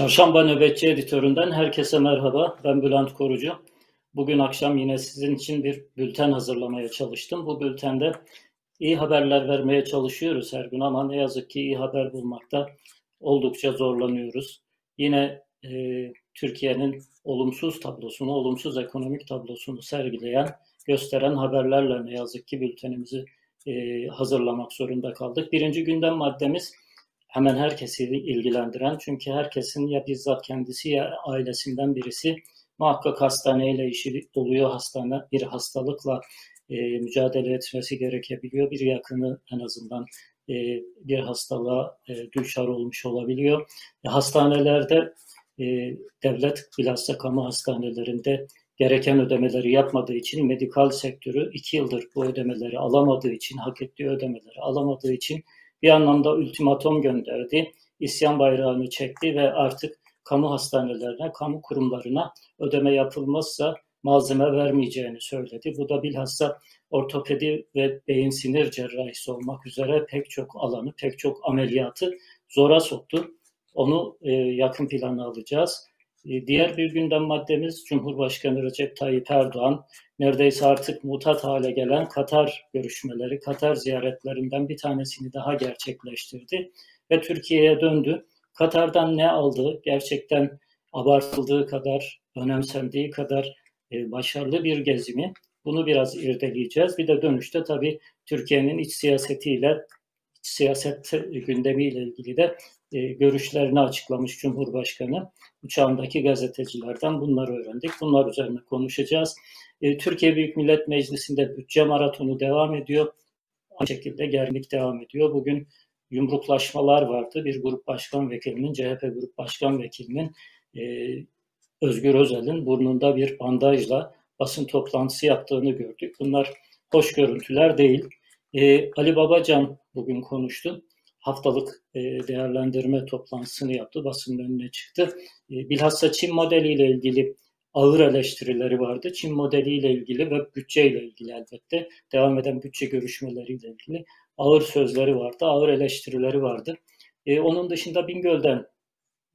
Çarşamba Nöbetçi Editöründen herkese merhaba. Ben Bülent Korucu. Bugün akşam yine sizin için bir bülten hazırlamaya çalıştım. Bu bültende iyi haberler vermeye çalışıyoruz her gün ama ne yazık ki iyi haber bulmakta oldukça zorlanıyoruz. Yine e, Türkiye'nin olumsuz tablosunu, olumsuz ekonomik tablosunu sergileyen, gösteren haberlerle ne yazık ki bültenimizi e, hazırlamak zorunda kaldık. Birinci gündem maddemiz hemen herkesi ilgilendiren çünkü herkesin ya bizzat kendisi ya ailesinden birisi muhakkak hastaneyle işi oluyor. Hastane bir hastalıkla e, mücadele etmesi gerekebiliyor. Bir yakını en azından e, bir hastalığa e, düşar olmuş olabiliyor. E, hastanelerde e, devlet bilhassa kamu hastanelerinde gereken ödemeleri yapmadığı için medikal sektörü iki yıldır bu ödemeleri alamadığı için, hak ettiği ödemeleri alamadığı için bir anlamda ultimatom gönderdi. İsyan bayrağını çekti ve artık kamu hastanelerine, kamu kurumlarına ödeme yapılmazsa malzeme vermeyeceğini söyledi. Bu da bilhassa ortopedi ve beyin sinir cerrahisi olmak üzere pek çok alanı, pek çok ameliyatı zora soktu. Onu e, yakın plana alacağız. E, diğer bir gündem maddemiz Cumhurbaşkanı Recep Tayyip Erdoğan neredeyse artık mutat hale gelen Katar görüşmeleri, Katar ziyaretlerinden bir tanesini daha gerçekleştirdi ve Türkiye'ye döndü. Katar'dan ne aldı? Gerçekten abartıldığı kadar, önemsendiği kadar e, başarılı bir gezimi. Bunu biraz irdeleyeceğiz. Bir de dönüşte tabii Türkiye'nin iç siyasetiyle, siyaset gündemiyle ilgili de e, görüşlerini açıklamış Cumhurbaşkanı. Uçağındaki gazetecilerden bunları öğrendik. Bunlar üzerine konuşacağız. E, Türkiye Büyük Millet Meclisi'nde bütçe maratonu devam ediyor. Aynı şekilde gerginlik devam ediyor. Bugün yumruklaşmalar vardı. Bir grup başkan vekilinin, CHP grup başkan vekilinin e, Özgür Özel'in burnunda bir bandajla basın toplantısı yaptığını gördük. Bunlar hoş görüntüler değil. E, Ali Babacan bugün konuştu. Haftalık e, değerlendirme toplantısını yaptı. Basının önüne çıktı. E, bilhassa Çin modeliyle ilgili ağır eleştirileri vardı. Çin modeliyle ilgili ve bütçeyle ilgili elbette devam eden bütçe görüşmeleriyle ilgili ağır sözleri vardı, ağır eleştirileri vardı. E, onun dışında Bingöl'den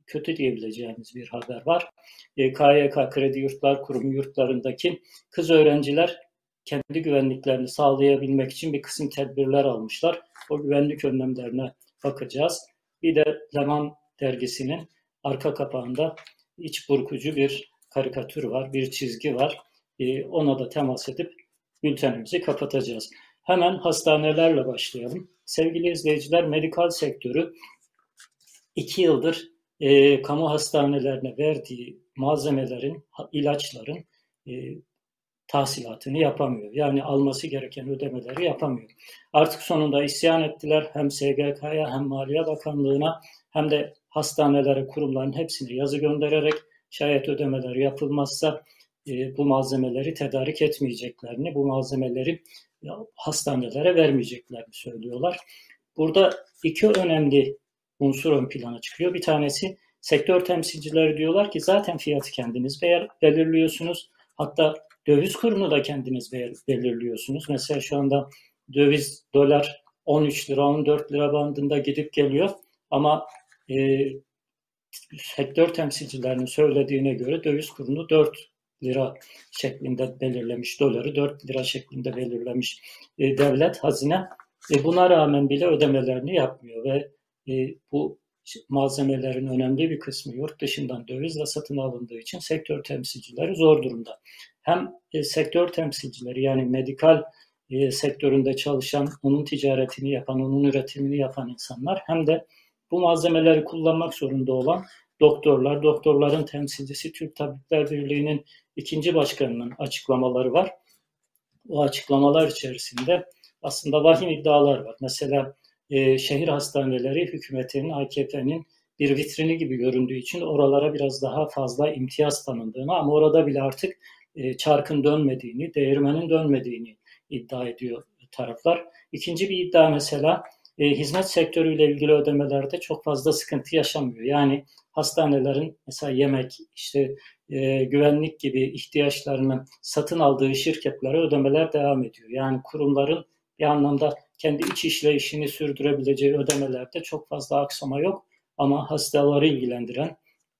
kötü diyebileceğimiz bir haber var. E, KYK Kredi Yurtlar Kurumu yurtlarındaki kız öğrenciler kendi güvenliklerini sağlayabilmek için bir kısım tedbirler almışlar. O güvenlik önlemlerine bakacağız. Bir de Leman dergisinin arka kapağında iç burkucu bir karikatür var, bir çizgi var. E, ona da temas edip bültenimizi kapatacağız. Hemen hastanelerle başlayalım. Sevgili izleyiciler, medikal sektörü iki yıldır e, kamu hastanelerine verdiği malzemelerin, ilaçların e, tahsilatını yapamıyor. Yani alması gereken ödemeleri yapamıyor. Artık sonunda isyan ettiler hem SGK'ya hem Maliye Bakanlığı'na hem de hastanelere, kurumların hepsine yazı göndererek şayet ödemeler yapılmazsa e, bu malzemeleri tedarik etmeyeceklerini, bu malzemeleri hastanelere vermeyeceklerini söylüyorlar. Burada iki önemli unsur ön plana çıkıyor. Bir tanesi sektör temsilcileri diyorlar ki zaten fiyatı kendiniz belirliyorsunuz. Hatta döviz kurunu da kendiniz belirliyorsunuz. Mesela şu anda döviz dolar 13 lira 14 lira bandında gidip geliyor ama e, sektör temsilcilerinin söylediğine göre döviz kurunu 4 lira şeklinde belirlemiş doları 4 lira şeklinde belirlemiş e, devlet hazine e, buna rağmen bile ödemelerini yapmıyor ve e, bu malzemelerin önemli bir kısmı yurt dışından dövizle satın alındığı için sektör temsilcileri zor durumda. Hem e, sektör temsilcileri yani medikal e, sektöründe çalışan, onun ticaretini yapan, onun üretimini yapan insanlar hem de bu malzemeleri kullanmak zorunda olan doktorlar, doktorların temsilcisi Türk Tabipler Birliği'nin ikinci başkanının açıklamaları var. O açıklamalar içerisinde aslında vahim iddialar var. Mesela e, şehir hastaneleri hükümetin, AKP'nin bir vitrini gibi göründüğü için oralara biraz daha fazla imtiyaz tanındığını ama orada bile artık e, çarkın dönmediğini, değirmenin dönmediğini iddia ediyor taraflar. İkinci bir iddia mesela e, hizmet sektörüyle ilgili ödemelerde çok fazla sıkıntı yaşamıyor. Yani hastanelerin mesela yemek, işte e, güvenlik gibi ihtiyaçlarını satın aldığı şirketlere ödemeler devam ediyor. Yani kurumların bir anlamda kendi iç işleyişini sürdürebileceği ödemelerde çok fazla aksama yok. Ama hastaları ilgilendiren,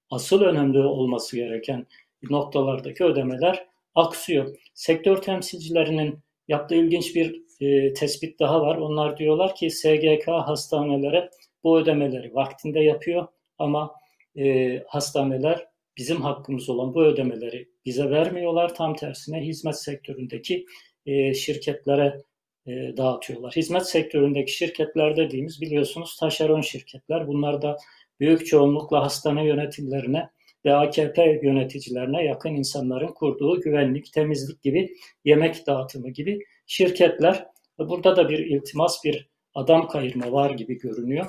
asıl önemli olması gereken noktalardaki ödemeler aksıyor. Sektör temsilcilerinin yaptığı ilginç bir e, tespit daha var. Onlar diyorlar ki SGK hastanelere bu ödemeleri vaktinde yapıyor ama e, hastaneler bizim hakkımız olan bu ödemeleri bize vermiyorlar. Tam tersine hizmet sektöründeki e, şirketlere e, dağıtıyorlar. Hizmet sektöründeki şirketler dediğimiz biliyorsunuz taşeron şirketler. Bunlar da büyük çoğunlukla hastane yönetimlerine ve AKP yöneticilerine yakın insanların kurduğu güvenlik, temizlik gibi, yemek dağıtımı gibi şirketler. Burada da bir iltimas, bir adam kayırma var gibi görünüyor.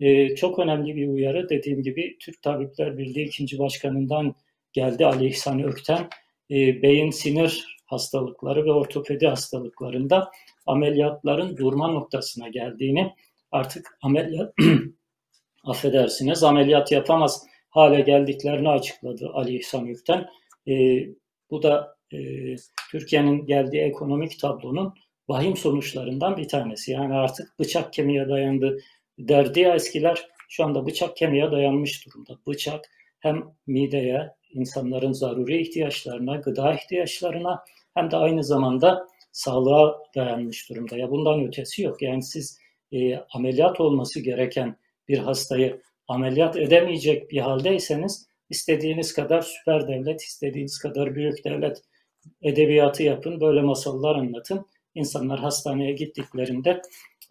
Ee, çok önemli bir uyarı dediğim gibi Türk Tabipler Birliği ikinci başkanından geldi Ali İhsan Ökten. Ee, beyin sinir hastalıkları ve ortopedi hastalıklarında ameliyatların durma noktasına geldiğini artık ameliyat affedersiniz ameliyat yapamaz hale geldiklerini açıkladı Ali İhsan Ökten. E, bu da e, Türkiye'nin geldiği ekonomik tablonun vahim sonuçlarından bir tanesi. Yani artık bıçak kemiğe dayandı derdi ya eskiler şu anda bıçak kemiğe dayanmış durumda. Bıçak hem mideye, insanların zaruri ihtiyaçlarına, gıda ihtiyaçlarına hem de aynı zamanda sağlığa dayanmış durumda. Ya bundan ötesi yok. Yani siz e, ameliyat olması gereken bir hastayı ameliyat edemeyecek bir haldeyseniz istediğiniz kadar süper devlet, istediğiniz kadar büyük devlet edebiyatı yapın, böyle masallar anlatın. İnsanlar hastaneye gittiklerinde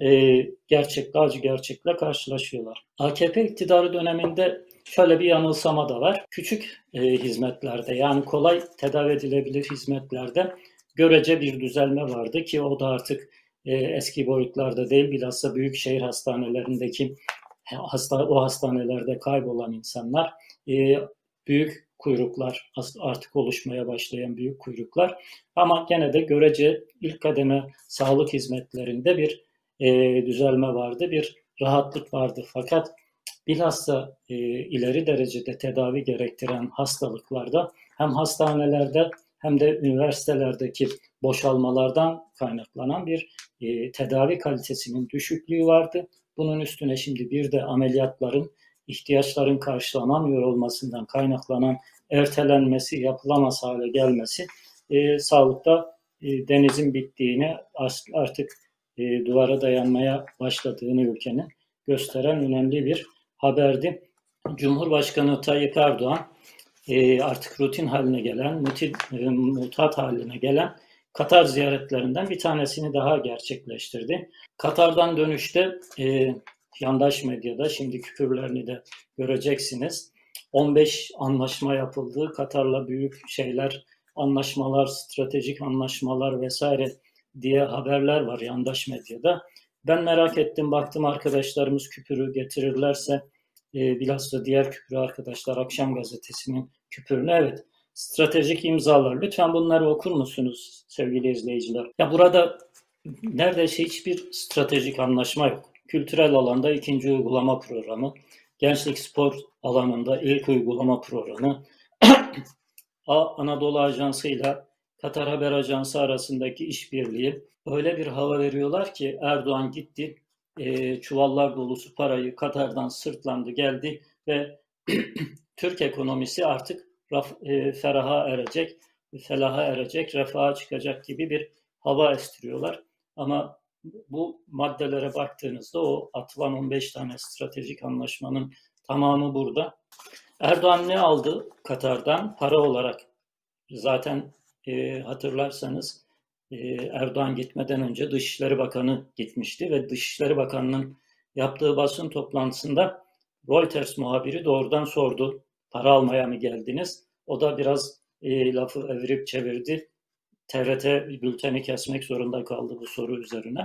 e, gerçekle, acı gerçekle karşılaşıyorlar. AKP iktidarı döneminde şöyle bir yanılsama da var. Küçük e, hizmetlerde yani kolay tedavi edilebilir hizmetlerde görece bir düzelme vardı ki o da artık e, eski boyutlarda değil bilhassa büyük şehir hastanelerindeki hasta, o hastanelerde kaybolan insanlar e, büyük kuyruklar artık oluşmaya başlayan büyük kuyruklar. Ama gene de görece ilk kademe sağlık hizmetlerinde bir e, düzelme vardı bir rahatlık vardı. Fakat bilhassa e, ileri derecede tedavi gerektiren hastalıklarda hem hastanelerde hem de üniversitelerdeki boşalmalardan kaynaklanan bir e, tedavi kalitesinin düşüklüğü vardı. Bunun üstüne şimdi bir de ameliyatların ihtiyaçların karşılanamıyor olmasından kaynaklanan ertelenmesi, yapılamaz hale gelmesi e, sağlıkta e, denizin bittiğini artık e, duvara dayanmaya başladığını ülkenin gösteren önemli bir haberdi. Cumhurbaşkanı Tayyip Erdoğan e, artık rutin haline gelen, mutil, e, mutat haline gelen Katar ziyaretlerinden bir tanesini daha gerçekleştirdi. Katar'dan dönüşte e, yandaş medyada şimdi küfürlerini de göreceksiniz. 15 anlaşma yapıldı. Katar'la büyük şeyler, anlaşmalar, stratejik anlaşmalar vesaire diye haberler var yandaş medyada. Ben merak ettim, baktım arkadaşlarımız küpürü getirirlerse e, bilhassa diğer küpürü arkadaşlar Akşam Gazetesi'nin küpürünü evet stratejik imzalar. Lütfen bunları okur musunuz sevgili izleyiciler? Ya burada neredeyse hiçbir stratejik anlaşma yok. Kültürel alanda ikinci uygulama programı, gençlik spor alanında ilk uygulama programı, Anadolu Ajansı ile Katar Haber Ajansı arasındaki işbirliği öyle bir hava veriyorlar ki Erdoğan gitti, e, çuvallar dolusu parayı Katar'dan sırtlandı geldi ve Türk ekonomisi artık raf, e, feraha erecek, felaha erecek, refaha çıkacak gibi bir hava estiriyorlar. Ama bu maddelere baktığınızda o atılan 15 tane stratejik anlaşmanın tamamı burada. Erdoğan ne aldı Katar'dan? Para olarak zaten e, hatırlarsanız Erdoğan gitmeden önce Dışişleri Bakanı gitmişti ve Dışişleri Bakanı'nın yaptığı basın toplantısında Reuters muhabiri doğrudan sordu para almaya mı geldiniz? O da biraz e, lafı evirip çevirdi. TRT bülteni kesmek zorunda kaldı bu soru üzerine.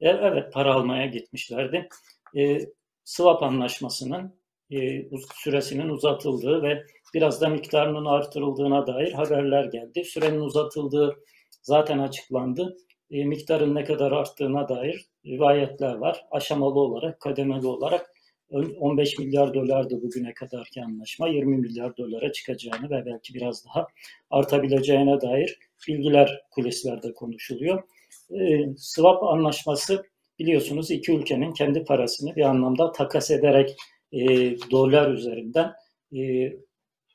E, evet para almaya gitmişlerdi. E, swap anlaşmasının e, süresinin uzatıldığı ve biraz da miktarının artırıldığına dair haberler geldi. Sürenin uzatıldığı zaten açıklandı. E, miktarın ne kadar arttığına dair rivayetler var. Aşamalı olarak, kademeli olarak 15 milyar dolardı bugüne kadarki anlaşma 20 milyar dolara çıkacağını ve belki biraz daha artabileceğine dair bilgiler kulislerde konuşuluyor. E, swap anlaşması biliyorsunuz iki ülkenin kendi parasını bir anlamda takas ederek e, dolar üzerinden e,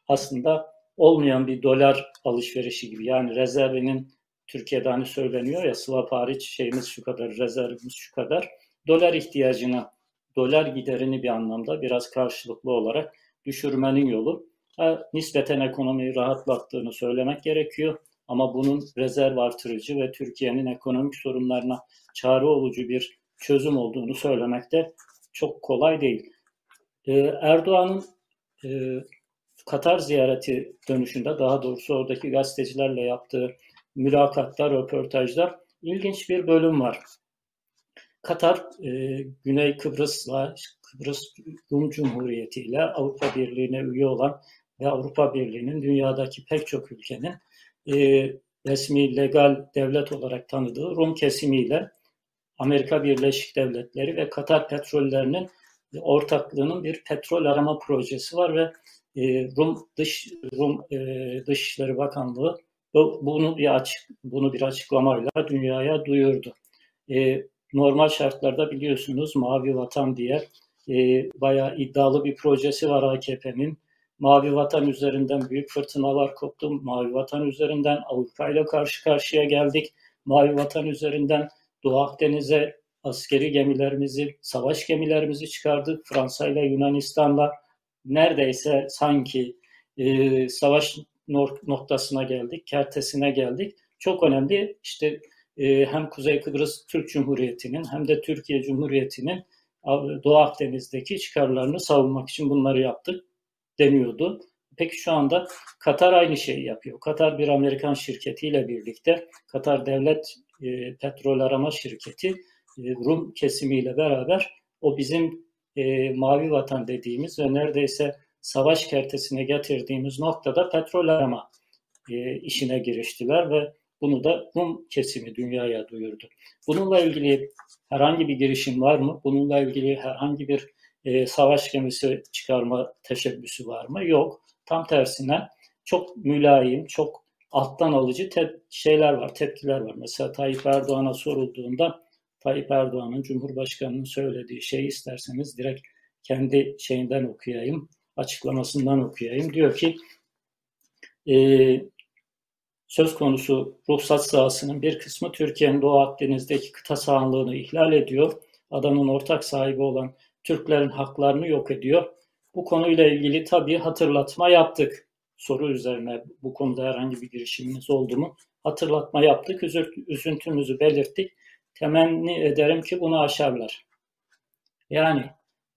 aslında olmayan bir dolar alışverişi gibi. Yani rezervinin Türkiye'de hani söyleniyor ya swap hariç şeyimiz şu kadar, rezervimiz şu kadar. Dolar ihtiyacını, dolar giderini bir anlamda biraz karşılıklı olarak düşürmenin yolu. Ha, nispeten ekonomiyi rahatlattığını söylemek gerekiyor. Ama bunun rezerv artırıcı ve Türkiye'nin ekonomik sorunlarına çare olucu bir çözüm olduğunu söylemek de çok kolay değil. Ee, Erdoğan'ın e, Katar ziyareti dönüşünde daha doğrusu oradaki gazetecilerle yaptığı mülakatlar, röportajlar ilginç bir bölüm var. Katar, e, Güney Kıbrıs'la Kıbrıs Rum Cumhuriyeti ile Avrupa Birliği'ne üye olan ve Avrupa Birliği'nin dünyadaki pek çok ülkenin e, resmi legal devlet olarak tanıdığı Rum kesimiyle Amerika Birleşik Devletleri ve Katar petrollerinin ortaklığının bir petrol arama projesi var ve e, Rum Dış Rum e, Dışişleri Bakanlığı bunu bir açık bunu bir açıklamayla dünyaya duyurdu. E, normal şartlarda biliyorsunuz Mavi Vatan diye e, bayağı iddialı bir projesi var AKP'nin. Mavi Vatan üzerinden büyük fırtınalar koptu. Mavi Vatan üzerinden Avrupa ile karşı karşıya geldik. Mavi Vatan üzerinden Doğu Akdeniz'e askeri gemilerimizi, savaş gemilerimizi çıkardık. Fransa ile Yunanistan'la neredeyse sanki e, savaş noktasına geldik, kertesine geldik. Çok önemli işte e, hem Kuzey Kıbrıs Türk Cumhuriyeti'nin hem de Türkiye Cumhuriyeti'nin Doğu Akdeniz'deki çıkarlarını savunmak için bunları yaptık deniyordu. Peki şu anda Katar aynı şeyi yapıyor. Katar bir Amerikan şirketiyle birlikte Katar Devlet e, Petrol Arama Şirketi e, Rum kesimiyle beraber o bizim e, mavi vatan dediğimiz ve neredeyse savaş kertesine getirdiğimiz noktada petrol arama e, işine giriştiler ve bunu da Rum kesimi dünyaya duyurdu. Bununla ilgili herhangi bir girişim var mı? Bununla ilgili herhangi bir e, savaş gemisi çıkarma teşebbüsü var mı? Yok. Tam tersine çok mülayim, çok alttan alıcı şeyler var, tepkiler var. Mesela Tayyip Erdoğan'a sorulduğunda Tayyip Erdoğan'ın Cumhurbaşkanı'nın söylediği şeyi isterseniz direkt kendi şeyinden okuyayım, açıklamasından okuyayım. Diyor ki e, söz konusu ruhsat sahasının bir kısmı Türkiye'nin Doğu Akdeniz'deki kıta sahanlığını ihlal ediyor. Adanın ortak sahibi olan Türklerin haklarını yok ediyor. Bu konuyla ilgili tabii hatırlatma yaptık. Soru üzerine bu konuda herhangi bir girişimimiz oldu mu? Hatırlatma yaptık, üzüntümüzü belirttik. Temenni ederim ki bunu aşarlar. Yani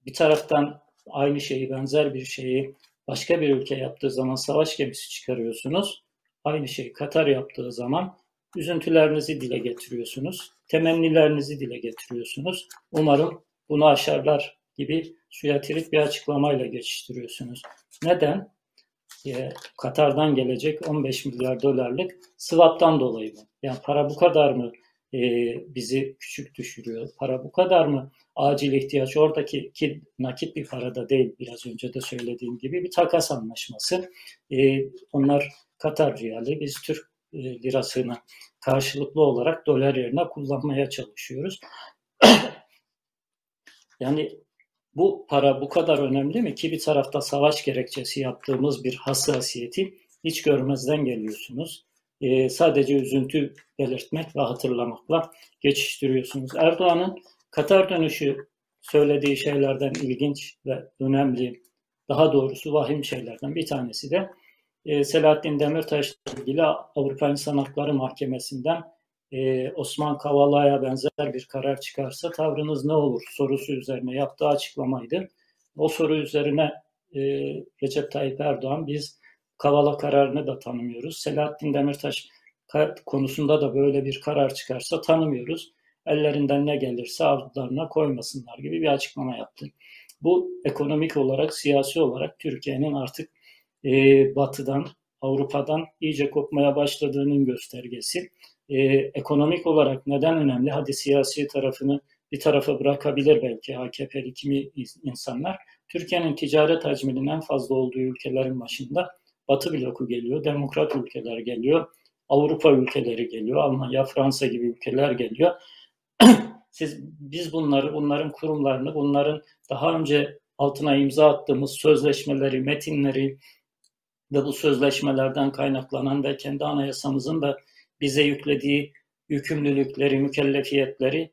bir taraftan aynı şeyi, benzer bir şeyi başka bir ülke yaptığı zaman savaş gemisi çıkarıyorsunuz. Aynı şeyi Katar yaptığı zaman üzüntülerinizi dile getiriyorsunuz. Temennilerinizi dile getiriyorsunuz. Umarım bunu aşarlar gibi suya tirit bir açıklamayla geçiştiriyorsunuz. Neden? E, Katar'dan gelecek 15 milyar dolarlık swap'tan dolayı mı? Yani para bu kadar mı e, bizi küçük düşürüyor? Para bu kadar mı acil ihtiyaç? Oradaki ki nakit bir para da değil biraz önce de söylediğim gibi bir takas anlaşması. E, onlar Katar riyali, biz Türk e, lirasını karşılıklı olarak dolar yerine kullanmaya çalışıyoruz. yani bu para bu kadar önemli mi ki bir tarafta savaş gerekçesi yaptığımız bir hassasiyeti hiç görmezden geliyorsunuz. Ee, sadece üzüntü belirtmek ve hatırlamakla geçiştiriyorsunuz. Erdoğan'ın Katar dönüşü söylediği şeylerden ilginç ve önemli, daha doğrusu vahim şeylerden bir tanesi de e, Selahattin Demirtaş'la ilgili Avrupa İnsan Hakları Mahkemesi'nden e, Osman Kavala'ya benzer bir karar çıkarsa tavrınız ne olur sorusu üzerine yaptığı açıklamaydı. O soru üzerine e, Recep Tayyip Erdoğan biz Kavala kararını da tanımıyoruz. Selahattin Demirtaş konusunda da böyle bir karar çıkarsa tanımıyoruz. Ellerinden ne gelirse ardılarına koymasınlar gibi bir açıklama yaptı. Bu ekonomik olarak, siyasi olarak Türkiye'nin artık e, batıdan, Avrupa'dan iyice kopmaya başladığının göstergesi e, ekonomik olarak neden önemli? Hadi siyasi tarafını bir tarafa bırakabilir belki AKP'li kimi insanlar. Türkiye'nin ticaret hacminin en fazla olduğu ülkelerin başında Batı bloku geliyor, demokrat ülkeler geliyor, Avrupa ülkeleri geliyor, Almanya, Fransa gibi ülkeler geliyor. Siz biz bunları, bunların kurumlarını, bunların daha önce altına imza attığımız sözleşmeleri, metinleri, ve bu sözleşmelerden kaynaklanan ve kendi anayasamızın da bize yüklediği yükümlülükleri, mükellefiyetleri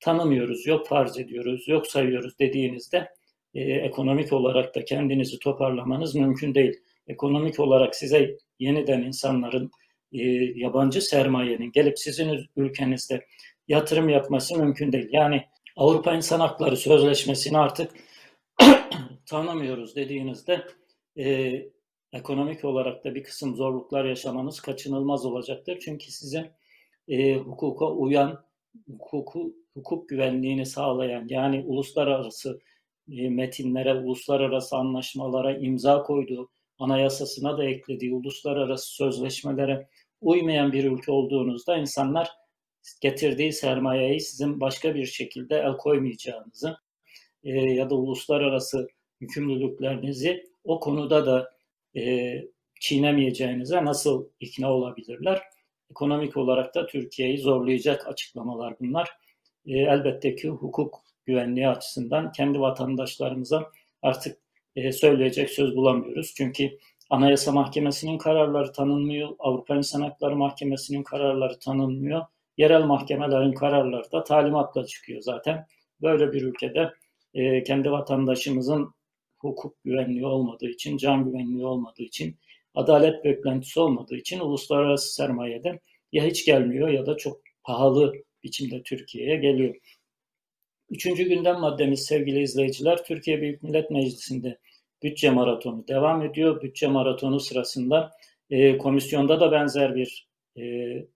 tanımıyoruz, yok farz ediyoruz, yok sayıyoruz dediğinizde e, ekonomik olarak da kendinizi toparlamanız mümkün değil. Ekonomik olarak size yeniden insanların, e, yabancı sermayenin gelip sizin ülkenizde yatırım yapması mümkün değil. Yani Avrupa İnsan Hakları Sözleşmesi'ni artık tanımıyoruz dediğinizde e, ekonomik olarak da bir kısım zorluklar yaşamanız kaçınılmaz olacaktır. Çünkü size e, hukuka uyan, hukuku, hukuk güvenliğini sağlayan yani uluslararası e, metinlere, uluslararası anlaşmalara imza koyduğu, anayasasına da eklediği uluslararası sözleşmelere uymayan bir ülke olduğunuzda insanlar getirdiği sermayeyi sizin başka bir şekilde el koymayacağınızı e, ya da uluslararası yükümlülüklerinizi o konuda da e, çiğnemeyeceğinize nasıl ikna olabilirler? Ekonomik olarak da Türkiye'yi zorlayacak açıklamalar bunlar. E, elbette ki hukuk güvenliği açısından kendi vatandaşlarımıza artık e, söyleyecek söz bulamıyoruz. Çünkü Anayasa Mahkemesi'nin kararları tanınmıyor, Avrupa İnsan Hakları Mahkemesi'nin kararları tanınmıyor, yerel mahkemelerin kararları da talimatla çıkıyor zaten. Böyle bir ülkede e, kendi vatandaşımızın hukuk güvenliği olmadığı için, can güvenliği olmadığı için, adalet beklentisi olmadığı için uluslararası sermayede ya hiç gelmiyor ya da çok pahalı biçimde Türkiye'ye geliyor. Üçüncü gündem maddemiz sevgili izleyiciler, Türkiye Büyük Millet Meclisi'nde bütçe maratonu devam ediyor. Bütçe maratonu sırasında e, komisyonda da benzer bir e,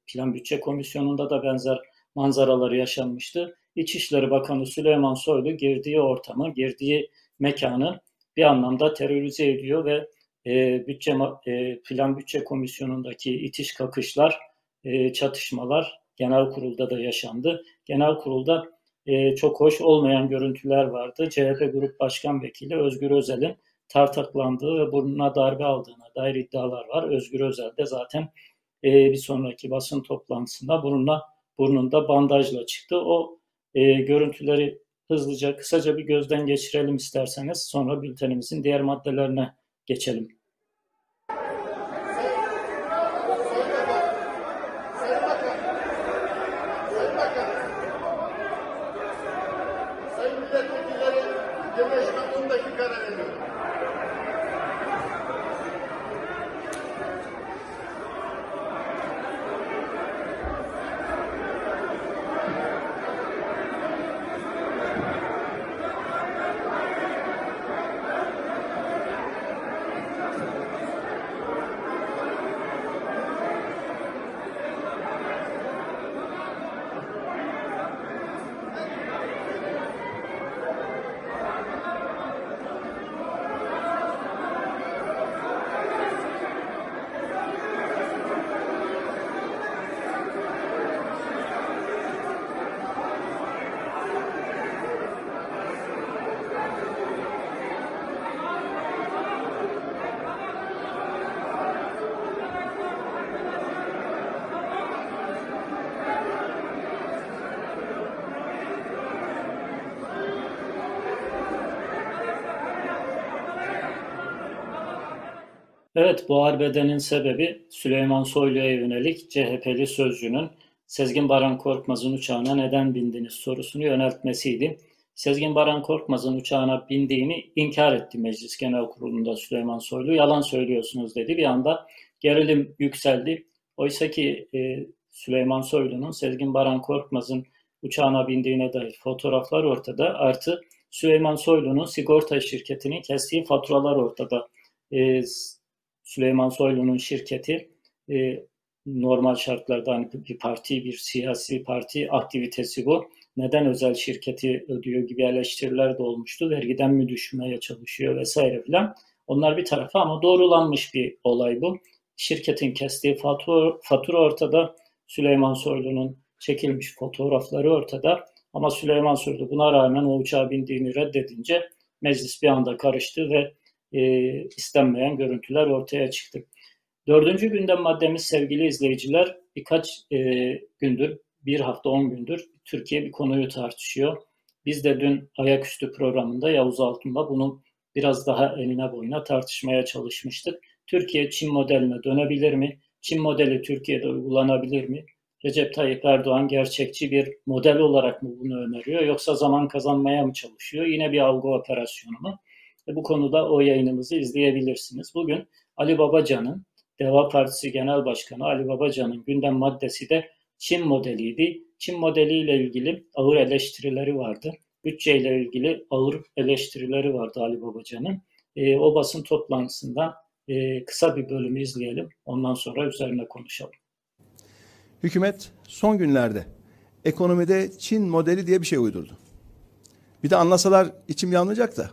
plan bütçe komisyonunda da benzer manzaraları yaşanmıştı. İçişleri Bakanı Süleyman Soylu girdiği ortamı, girdiği mekanı bir anlamda terörize ediyor ve e, bütçe e, plan bütçe komisyonundaki itiş kakışlar, e, çatışmalar genel kurulda da yaşandı. Genel kurulda e, çok hoş olmayan görüntüler vardı. CHP Grup Başkan Vekili Özgür Özel'in tartaklandığı ve burnuna darbe aldığına dair iddialar var. Özgür Özel de zaten e, bir sonraki basın toplantısında burnuna burnunda bandajla çıktı. O e, görüntüleri hızlıca kısaca bir gözden geçirelim isterseniz. Sonra bültenimizin diğer maddelerine geçelim. Evet, bu arbedenin sebebi Süleyman Soylu'ya yönelik CHP'li sözcünün Sezgin Baran Korkmaz'ın uçağına neden bindiniz sorusunu yöneltmesiydi. Sezgin Baran Korkmaz'ın uçağına bindiğini inkar etti Meclis Genel Kurulu'nda Süleyman Soylu. Yalan söylüyorsunuz dedi. Bir anda gerilim yükseldi. Oysa ki e, Süleyman Soylu'nun Sezgin Baran Korkmaz'ın uçağına bindiğine dair fotoğraflar ortada. Artı Süleyman Soylu'nun sigorta şirketinin kestiği faturalar ortada. E, Süleyman Soylu'nun şirketi e, normal şartlarda hani bir parti, bir siyasi parti aktivitesi bu. Neden özel şirketi ödüyor gibi eleştiriler de olmuştu. Vergiden mi düşmeye çalışıyor vesaire filan. Onlar bir tarafa ama doğrulanmış bir olay bu. Şirketin kestiği fatura, fatura ortada. Süleyman Soylu'nun çekilmiş fotoğrafları ortada. Ama Süleyman Soylu buna rağmen o uçağa bindiğini reddedince meclis bir anda karıştı ve e, istenmeyen görüntüler ortaya çıktı. Dördüncü gündem maddemiz sevgili izleyiciler birkaç e, gündür, bir hafta on gündür Türkiye bir konuyu tartışıyor. Biz de dün ayaküstü programında Yavuz Altun'la bunu biraz daha eline boyuna tartışmaya çalışmıştık. Türkiye Çin modeline dönebilir mi? Çin modeli Türkiye'de uygulanabilir mi? Recep Tayyip Erdoğan gerçekçi bir model olarak mı bunu öneriyor yoksa zaman kazanmaya mı çalışıyor? Yine bir algı operasyonu mu? Bu konuda o yayınımızı izleyebilirsiniz. Bugün Ali Babacan'ın Deva Partisi Genel Başkanı Ali Babacan'ın gündem maddesi de Çin modeliydi. Çin modeliyle ilgili ağır eleştirileri vardı. Bütçeyle ilgili ağır eleştirileri vardı Ali Babacan'ın. E, o basın toplantısından e, kısa bir bölümü izleyelim. Ondan sonra üzerine konuşalım. Hükümet son günlerde ekonomide Çin modeli diye bir şey uydurdu. Bir de anlasalar içim yanmayacak da.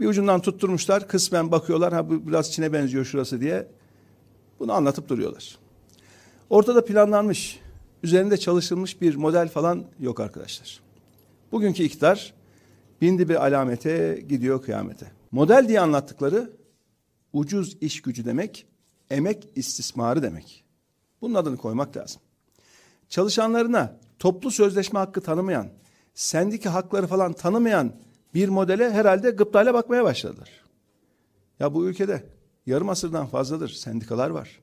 Bir ucundan tutturmuşlar, kısmen bakıyorlar, ha bu biraz Çin'e benziyor şurası diye. Bunu anlatıp duruyorlar. Ortada planlanmış, üzerinde çalışılmış bir model falan yok arkadaşlar. Bugünkü iktidar bindi bir alamete, gidiyor kıyamete. Model diye anlattıkları ucuz iş gücü demek, emek istismarı demek. Bunun adını koymak lazım. Çalışanlarına toplu sözleşme hakkı tanımayan, sendiki hakları falan tanımayan bir modele herhalde gıptayla bakmaya başladılar. Ya bu ülkede yarım asırdan fazladır sendikalar var.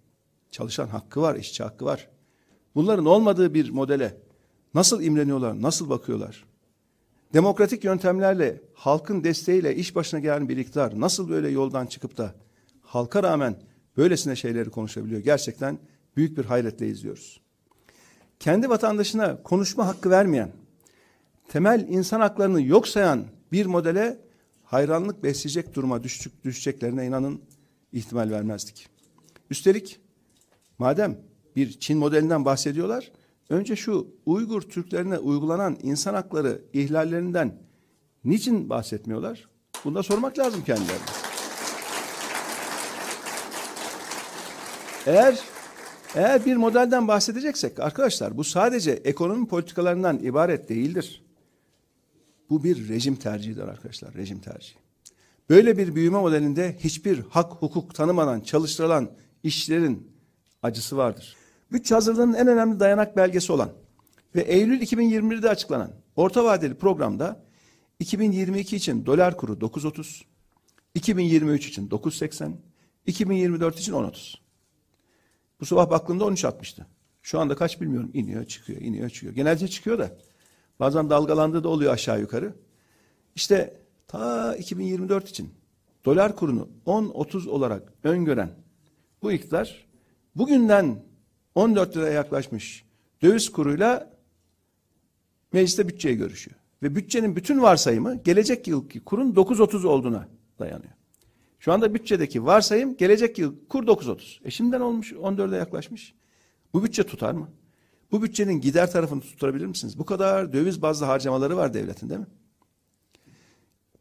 Çalışan hakkı var, işçi hakkı var. Bunların olmadığı bir modele nasıl imreniyorlar, nasıl bakıyorlar? Demokratik yöntemlerle, halkın desteğiyle iş başına gelen bir iktidar nasıl böyle yoldan çıkıp da halka rağmen böylesine şeyleri konuşabiliyor? Gerçekten büyük bir hayretle izliyoruz. Kendi vatandaşına konuşma hakkı vermeyen, temel insan haklarını yok sayan bir modele hayranlık besleyecek duruma düştük, düşeceklerine inanın ihtimal vermezdik. Üstelik madem bir Çin modelinden bahsediyorlar, önce şu Uygur Türklerine uygulanan insan hakları ihlallerinden niçin bahsetmiyorlar? Bunu da sormak lazım kendilerine. Eğer eğer bir modelden bahsedeceksek arkadaşlar bu sadece ekonomi politikalarından ibaret değildir. Bu bir rejim tercihidir arkadaşlar, rejim tercihi. Böyle bir büyüme modelinde hiçbir hak hukuk tanımadan çalıştırılan işlerin acısı vardır. Bütçe hazırlığının en önemli dayanak belgesi olan ve Eylül 2021'de açıklanan orta vadeli programda 2022 için dolar kuru 9.30, 2023 için 9.80, 2024 için 10.30. Bu sabah baktığımda 13.60'tı. Şu anda kaç bilmiyorum. İniyor, çıkıyor, iniyor, çıkıyor. Genelce çıkıyor da bazen dalgalandığı da oluyor aşağı yukarı. İşte ta 2024 için dolar kurunu 10.30 olarak öngören bu iktidar bugünden 14 liraya yaklaşmış döviz kuruyla mecliste bütçeyi görüşüyor. Ve bütçenin bütün varsayımı gelecek yılki kurun 9.30 olduğuna dayanıyor. Şu anda bütçedeki varsayım gelecek yıl kur 9.30. E şimdiden olmuş 14'e yaklaşmış. Bu bütçe tutar mı? Bu bütçenin gider tarafını tutturabilir misiniz? Bu kadar döviz bazlı harcamaları var devletin değil mi?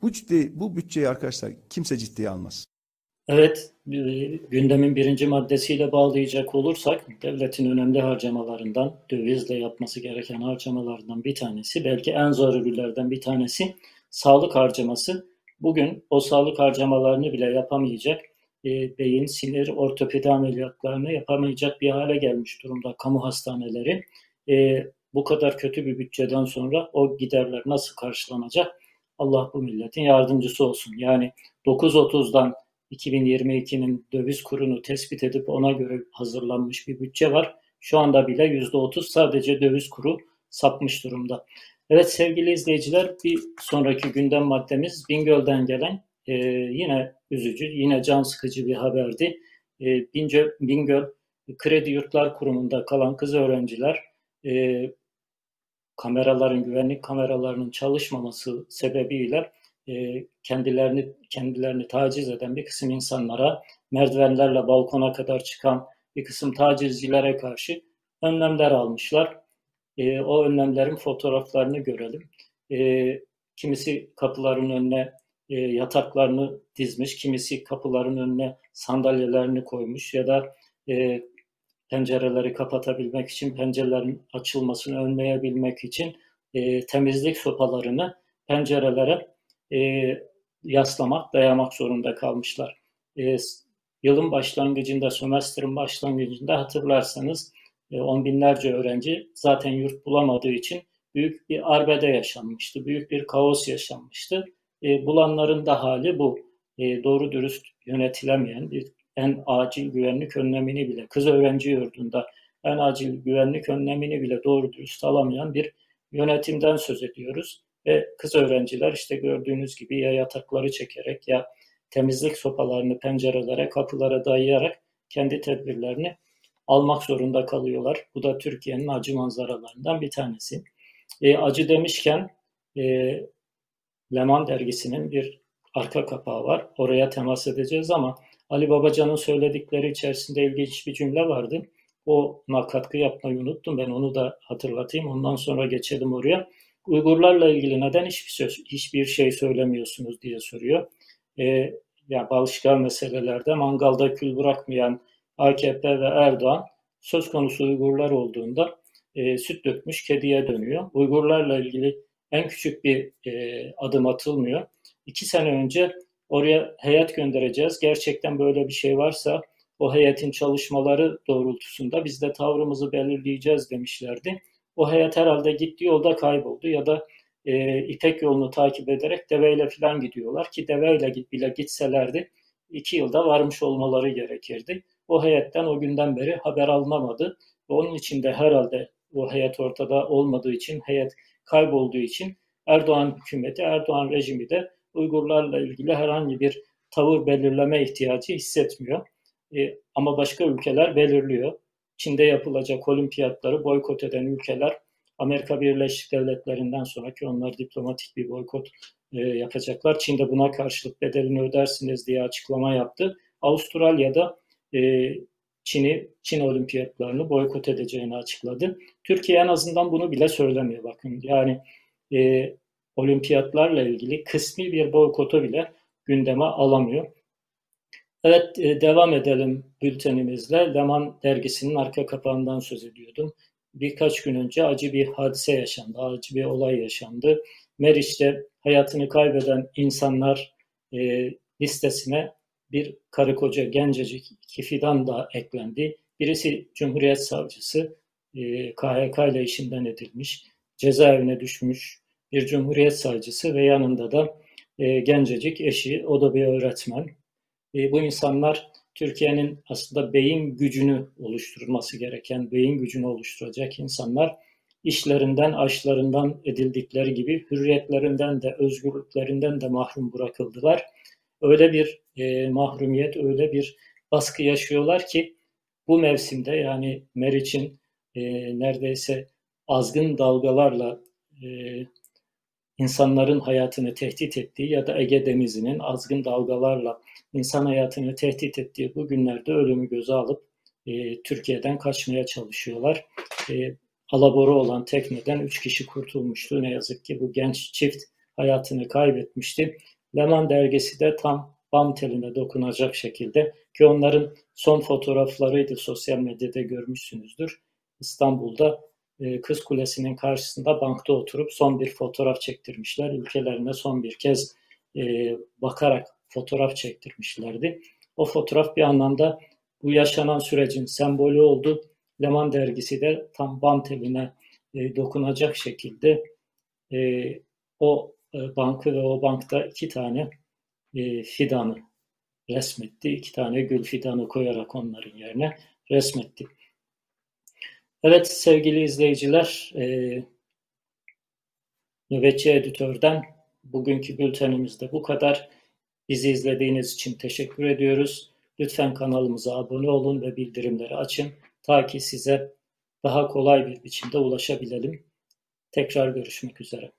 Bu, ciddi, bu bütçeyi arkadaşlar kimse ciddiye almaz. Evet, gündemin birinci maddesiyle bağlayacak olursak devletin önemli harcamalarından, dövizle yapması gereken harcamalardan bir tanesi, belki en zarurilerden bir tanesi sağlık harcaması. Bugün o sağlık harcamalarını bile yapamayacak, e, beyin, sinir, ortopedi ameliyatlarını yapamayacak bir hale gelmiş durumda kamu hastaneleri. E, bu kadar kötü bir bütçeden sonra o giderler nasıl karşılanacak? Allah bu milletin yardımcısı olsun. Yani 9.30'dan 2022'nin döviz kurunu tespit edip ona göre hazırlanmış bir bütçe var. Şu anda bile %30 sadece döviz kuru sapmış durumda. Evet sevgili izleyiciler bir sonraki gündem maddemiz Bingöl'den gelen e, yine üzücü, yine can sıkıcı bir haberdi. E, Bingöl, Bingöl Kredi Yurtlar Kurumu'nda kalan kız öğrenciler e, kameraların, güvenlik kameralarının çalışmaması sebebiyle e, kendilerini kendilerini taciz eden bir kısım insanlara merdivenlerle balkona kadar çıkan bir kısım tacizcilere karşı önlemler almışlar. E, o önlemlerin fotoğraflarını görelim. E, kimisi kapıların önüne e, yataklarını dizmiş, kimisi kapıların önüne sandalyelerini koymuş ya da e, pencereleri kapatabilmek için, pencerelerin açılmasını önleyebilmek için e, temizlik sopalarını pencerelere e, yaslamak, dayamak zorunda kalmışlar. E, yılın başlangıcında, sömestrin başlangıcında hatırlarsanız e, on binlerce öğrenci zaten yurt bulamadığı için büyük bir arbede yaşanmıştı, büyük bir kaos yaşanmıştı. E, bulanların da hali bu. E, doğru dürüst yönetilemeyen bir en acil güvenlik önlemini bile, kız öğrenci yurdunda en acil güvenlik önlemini bile doğru dürüst alamayan bir yönetimden söz ediyoruz. Ve kız öğrenciler işte gördüğünüz gibi ya yatakları çekerek ya temizlik sopalarını pencerelere, kapılara dayayarak kendi tedbirlerini almak zorunda kalıyorlar. Bu da Türkiye'nin acı manzaralarından bir tanesi. E, acı demişken e, Leman dergisinin bir arka kapağı var. Oraya temas edeceğiz ama Ali Babacan'ın söyledikleri içerisinde ilginç bir cümle vardı. Ona katkı yapmayı unuttum. Ben onu da hatırlatayım. Ondan sonra geçelim oraya. Uygurlarla ilgili neden hiçbir, söz, hiçbir şey söylemiyorsunuz diye soruyor. E, yani başka meselelerde mangalda kül bırakmayan AKP ve Erdoğan söz konusu Uygurlar olduğunda e, süt dökmüş kediye dönüyor. Uygurlarla ilgili en küçük bir e, adım atılmıyor. İki sene önce oraya heyet göndereceğiz. Gerçekten böyle bir şey varsa o heyetin çalışmaları doğrultusunda biz de tavrımızı belirleyeceğiz demişlerdi. O heyet herhalde gitti yolda kayboldu ya da e, İpek yolunu takip ederek deveyle falan gidiyorlar ki deveyle git bile gitselerdi iki yılda varmış olmaları gerekirdi. O heyetten o günden beri haber alınamadı. Onun için de herhalde o heyet ortada olmadığı için, heyet kaybolduğu için Erdoğan hükümeti, Erdoğan rejimi de Uygurlarla ilgili herhangi bir tavır belirleme ihtiyacı hissetmiyor. E, ama başka ülkeler belirliyor. Çin'de yapılacak olimpiyatları boykot eden ülkeler Amerika Birleşik Devletleri'nden sonra ki onlar diplomatik bir boykot e, yapacaklar. Çin de buna karşılık bedelini ödersiniz diye açıklama yaptı. Avustralya'da e, Çin'i Çin olimpiyatlarını boykot edeceğini açıkladı. Türkiye en azından bunu bile söylemiyor bakın. Yani e, olimpiyatlarla ilgili kısmi bir boykotu bile gündeme alamıyor. Evet e, devam edelim bültenimizle. Leman dergisinin arka kapağından söz ediyordum. Birkaç gün önce acı bir hadise yaşandı, acı bir olay yaşandı. Meriç'te hayatını kaybeden insanlar e, listesine bir karı koca gencecik iki fidan da eklendi. Birisi Cumhuriyet Savcısı e, KHK ile işinden edilmiş, cezaevine düşmüş bir Cumhuriyet Savcısı ve yanında da e, gencecik eşi, o da bir öğretmen. E, bu insanlar Türkiye'nin aslında beyin gücünü oluşturması gereken, beyin gücünü oluşturacak insanlar işlerinden, aşlarından edildikleri gibi hürriyetlerinden de, özgürlüklerinden de mahrum bırakıldılar. Öyle bir e, mahrumiyet, öyle bir baskı yaşıyorlar ki bu mevsimde yani Meriç'in e, neredeyse azgın dalgalarla e, insanların hayatını tehdit ettiği ya da Ege Denizi'nin azgın dalgalarla insan hayatını tehdit ettiği bu günlerde ölümü göze alıp e, Türkiye'den kaçmaya çalışıyorlar. E, alaboru olan tekneden üç kişi kurtulmuştu. Ne yazık ki bu genç çift hayatını kaybetmişti. Leman dergisi de tam bam teline dokunacak şekilde ki onların son fotoğraflarıydı sosyal medyada görmüşsünüzdür. İstanbul'da e, Kız Kulesi'nin karşısında bankta oturup son bir fotoğraf çektirmişler. Ülkelerine son bir kez e, bakarak fotoğraf çektirmişlerdi. O fotoğraf bir anlamda bu yaşanan sürecin sembolü oldu. Leman dergisi de tam bam teline e, dokunacak şekilde o bankı ve o bankta iki tane e, fidanı resmetti. İki tane gül fidanı koyarak onların yerine resmetti. Evet sevgili izleyiciler, e, Nöbetçi Editör'den bugünkü bültenimizde bu kadar. Bizi izlediğiniz için teşekkür ediyoruz. Lütfen kanalımıza abone olun ve bildirimleri açın. Ta ki size daha kolay bir biçimde ulaşabilelim. Tekrar görüşmek üzere.